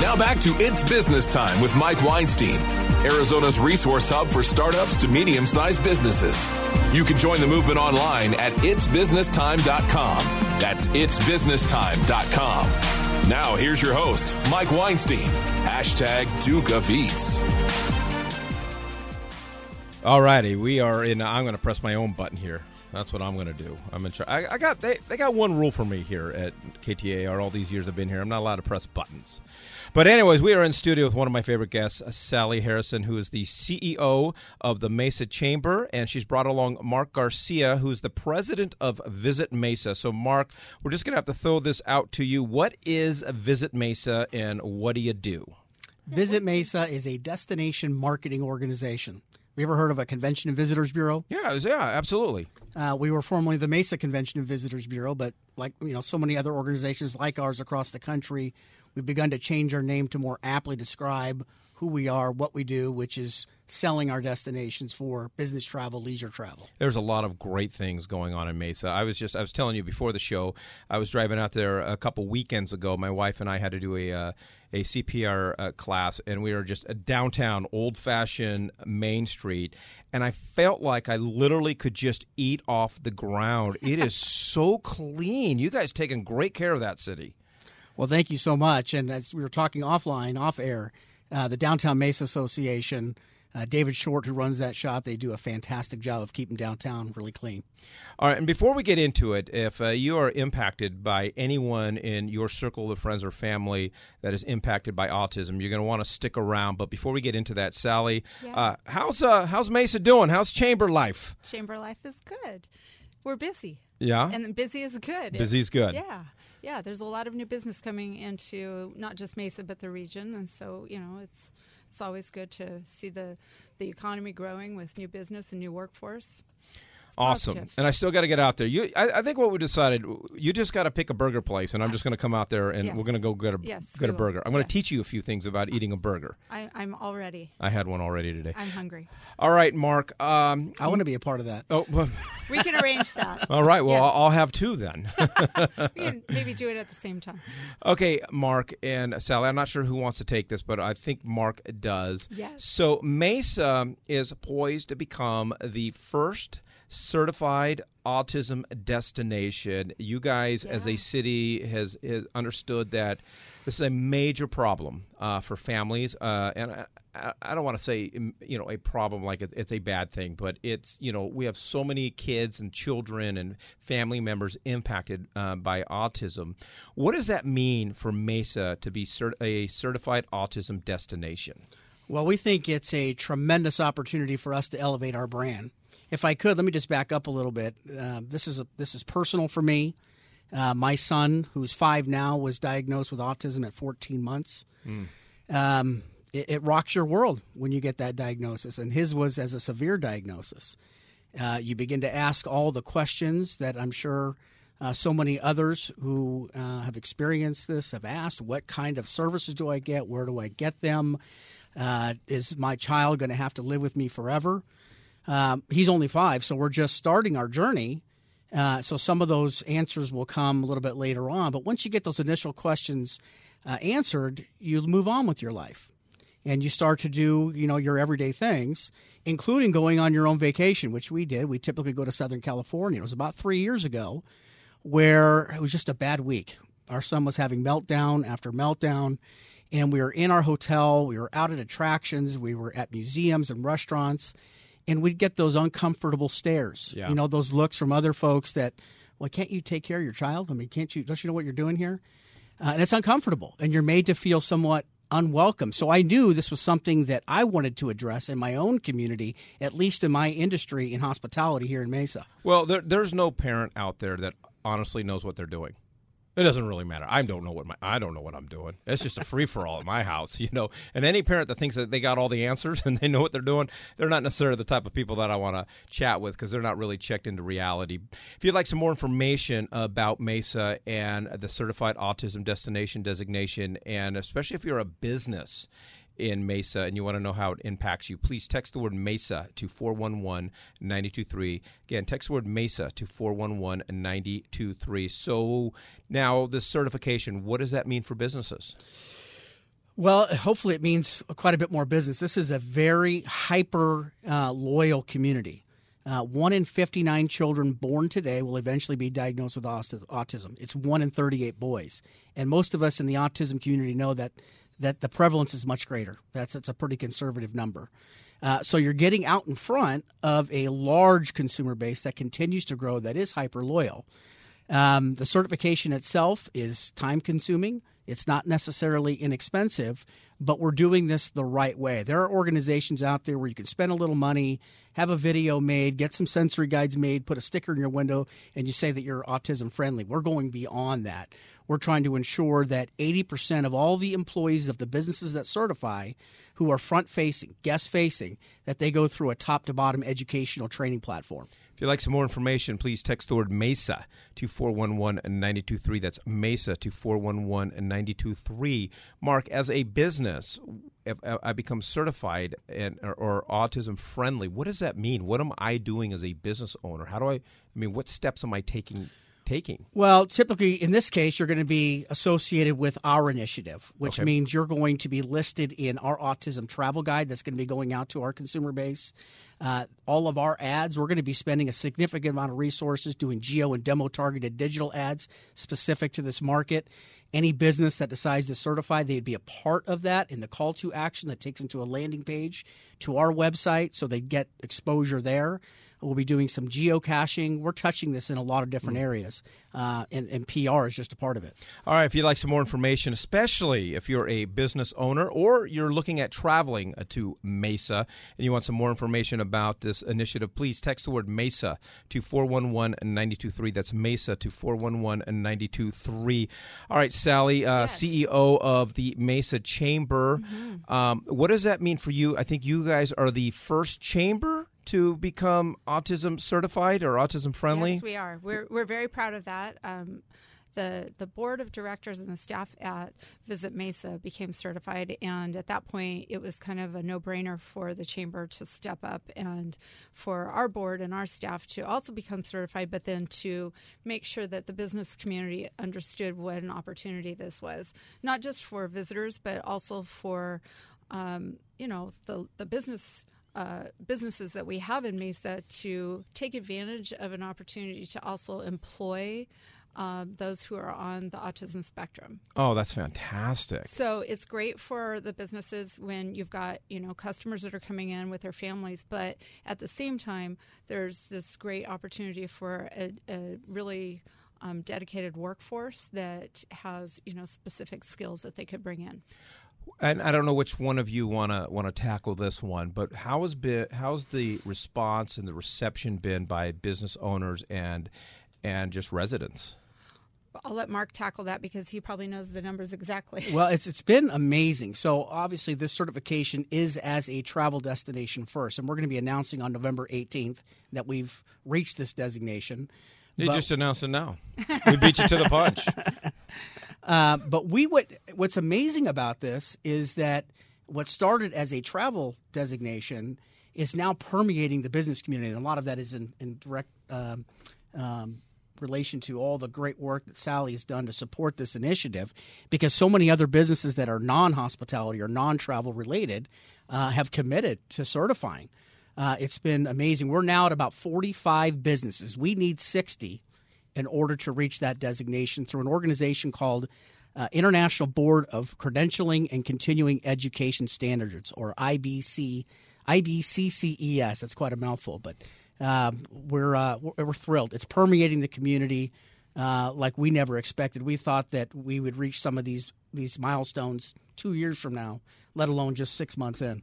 Now back to It's Business Time with Mike Weinstein, Arizona's resource hub for startups to medium sized businesses. You can join the movement online at itsbusinesstime.com. That's itsbusinesstime.com. Now here's your host, Mike Weinstein. Hashtag Duke of Eats. All righty, we are in. I'm going to press my own button here. That's what I'm going to do. I'm in charge. I, I, got they, they got one rule for me here at KTAR. All these years I've been here, I'm not allowed to press buttons. But anyways, we are in studio with one of my favorite guests, uh, Sally Harrison, who is the CEO of the Mesa Chamber, and she's brought along Mark Garcia, who's the president of Visit Mesa. So, Mark, we're just going to have to throw this out to you. What is Visit Mesa, and what do you do? Visit Mesa is a destination marketing organization. We ever heard of a Convention and Visitors Bureau? Yeah, yeah, absolutely. Uh, we were formerly the Mesa Convention and Visitors Bureau, but like you know, so many other organizations like ours across the country, we've begun to change our name to more aptly describe who we are, what we do, which is selling our destinations for business travel, leisure travel. There's a lot of great things going on in Mesa. I was just I was telling you before the show, I was driving out there a couple weekends ago. My wife and I had to do a uh, a CPR uh, class, and we were just a downtown, old fashioned Main Street, and I felt like I literally could just eat off the ground. It is so clean. You guys taking great care of that city. Well, thank you so much. And as we were talking offline, off air, uh, the Downtown Mesa Association uh, David Short, who runs that shop, they do a fantastic job of keeping downtown really clean. All right, and before we get into it, if uh, you are impacted by anyone in your circle of friends or family that is impacted by autism, you're going to want to stick around. But before we get into that, Sally, yeah. uh, how's uh, how's Mesa doing? How's chamber life? Chamber life is good. We're busy. Yeah, and busy is good. Busy is good. Yeah yeah, there's a lot of new business coming into not just Mesa but the region, and so you know it's it's always good to see the the economy growing with new business and new workforce. Awesome. Positive. And I still got to get out there. You, I, I, think what we decided, you just got to pick a burger place, and I'm just going to come out there and yes. we're going to go get a yes, get a burger. I'm going to yes. teach you a few things about eating a burger. I, am already. I had one already today. I'm hungry. All right, Mark. Um, I want to be a part of that. Oh, well, we can arrange that. All right. Well, I'll, I'll have two then. we can maybe do it at the same time. Okay, Mark and Sally. I'm not sure who wants to take this, but I think Mark does. Yes. So Mesa is poised to become the first certified autism destination. You guys, yeah. as a city, has, has understood that this is a major problem uh, for families, uh, and I, I don't want to say you know a problem like it's, it's a bad thing, but it's you know we have so many kids and children and family members impacted uh, by autism. What does that mean for Mesa to be cert- a certified autism destination? Well, we think it's a tremendous opportunity for us to elevate our brand. If I could, let me just back up a little bit. Uh, this is a, this is personal for me. Uh, my son, who's five now, was diagnosed with autism at 14 months. Mm. Um, it, it, rocks your world when you get that diagnosis, and his was as a severe diagnosis. Uh, you begin to ask all the questions that I'm sure uh, so many others who uh, have experienced this have asked. What kind of services do I get? Where do I get them? Uh, is my child going to have to live with me forever? Um, he's only five, so we're just starting our journey. Uh, so some of those answers will come a little bit later on. But once you get those initial questions uh, answered, you move on with your life, and you start to do you know your everyday things, including going on your own vacation, which we did. We typically go to Southern California. It was about three years ago, where it was just a bad week. Our son was having meltdown after meltdown and we were in our hotel, we were out at attractions, we were at museums and restaurants, and we'd get those uncomfortable stares. Yeah. You know, those looks from other folks that, well, can't you take care of your child? I mean, can't you? Don't you know what you're doing here? Uh, and it's uncomfortable, and you're made to feel somewhat unwelcome. So I knew this was something that I wanted to address in my own community, at least in my industry in hospitality here in Mesa. Well, there, there's no parent out there that honestly knows what they're doing. It doesn't really matter. I don't know what my I don't know what I'm doing. It's just a free for all at my house, you know. And any parent that thinks that they got all the answers and they know what they're doing, they're not necessarily the type of people that I want to chat with because they're not really checked into reality. If you'd like some more information about Mesa and the Certified Autism Destination designation, and especially if you're a business in Mesa and you want to know how it impacts you, please text the word Mesa to 411 923. Again, text the word Mesa to 411 923. So now, this certification, what does that mean for businesses? Well, hopefully it means quite a bit more business. This is a very hyper uh, loyal community. Uh, one in 59 children born today will eventually be diagnosed with autism. It's one in 38 boys. And most of us in the autism community know that, that the prevalence is much greater. That's, that's a pretty conservative number. Uh, so you're getting out in front of a large consumer base that continues to grow that is hyper loyal. Um, the certification itself is time consuming. It's not necessarily inexpensive, but we're doing this the right way. There are organizations out there where you can spend a little money, have a video made, get some sensory guides made, put a sticker in your window, and you say that you're autism friendly. We're going beyond that. We're trying to ensure that 80% of all the employees of the businesses that certify who are front facing, guest facing, that they go through a top to bottom educational training platform. If you'd like some more information, please text the word MESA to 411 923. That's MESA to 411 923. Mark, as a business, if uh, I become certified and or, or, autism friendly, what does that mean? What am I doing as a business owner? How do I, I mean, what steps am I taking taking? Well, typically in this case, you're going to be associated with our initiative, which okay. means you're going to be listed in our autism travel guide that's going to be going out to our consumer base. Uh, all of our ads, we're going to be spending a significant amount of resources doing geo and demo targeted digital ads specific to this market. Any business that decides to certify, they'd be a part of that in the call to action that takes them to a landing page to our website so they get exposure there. We'll be doing some geocaching. We're touching this in a lot of different mm. areas, uh, and, and PR is just a part of it. All right. If you'd like some more information, especially if you're a business owner or you're looking at traveling uh, to Mesa and you want some more information about this initiative, please text the word Mesa to 411 923. That's Mesa to 411 923. All right, Sally, uh, yes. CEO of the Mesa Chamber. Mm-hmm. Um, what does that mean for you? I think you guys are the first chamber to become autism certified or autism friendly? Yes, we are. We're we're very proud of that. Um, the the board of directors and the staff at Visit Mesa became certified, and at that point, it was kind of a no brainer for the chamber to step up and for our board and our staff to also become certified, but then to make sure that the business community understood what an opportunity this was, not just for visitors, but also for um, you know the the business uh, businesses that we have in Mesa to take advantage of an opportunity to also employ um, those who are on the autism spectrum. Oh, that's fantastic! So it's great for the businesses when you've got you know customers that are coming in with their families, but at the same time, there's this great opportunity for a, a really um, dedicated workforce that has you know specific skills that they could bring in and I don't know which one of you want to want to tackle this one, but how has been how's the response and the reception been by business owners and and just residents? I'll let Mark tackle that because he probably knows the numbers exactly. Well, it's it's been amazing. So obviously, this certification is as a travel destination first, and we're going to be announcing on November 18th that we've reached this designation. You but, just announced it now. we beat you to the punch. Uh, but we what what's amazing about this is that what started as a travel designation is now permeating the business community, and a lot of that is in, in direct um, um, relation to all the great work that Sally has done to support this initiative, because so many other businesses that are non-hospitality or non-travel related uh, have committed to certifying. Uh, it's been amazing. We're now at about 45 businesses. We need 60 in order to reach that designation through an organization called uh, International Board of Credentialing and Continuing Education Standards, or IBC, IBCCES. That's quite a mouthful, but um, we're, uh, we're, we're thrilled. It's permeating the community uh, like we never expected. We thought that we would reach some of these these milestones two years from now, let alone just six months in.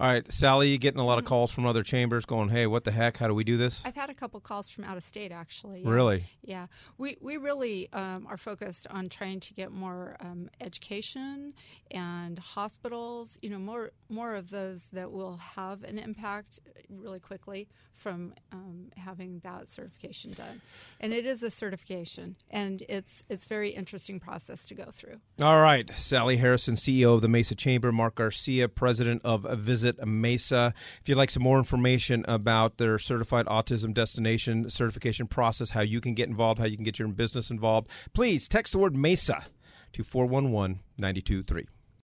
All right, Sally, you getting a lot of calls from other chambers going, "Hey, what the heck? How do we do this?" I've had a couple calls from out of state, actually. Yeah. Really? Yeah, we we really um, are focused on trying to get more um, education and hospitals. You know, more more of those that will have an impact really quickly from um, having that certification done. And it is a certification, and it's it's very interesting process to go through. All right, Sally Harrison, CEO of the Mesa Chamber, Mark Garcia, President of Visit Mesa. If you'd like some more information about their certified autism destination certification process, how you can get involved, how you can get your business involved, please text the word Mesa to 411 923.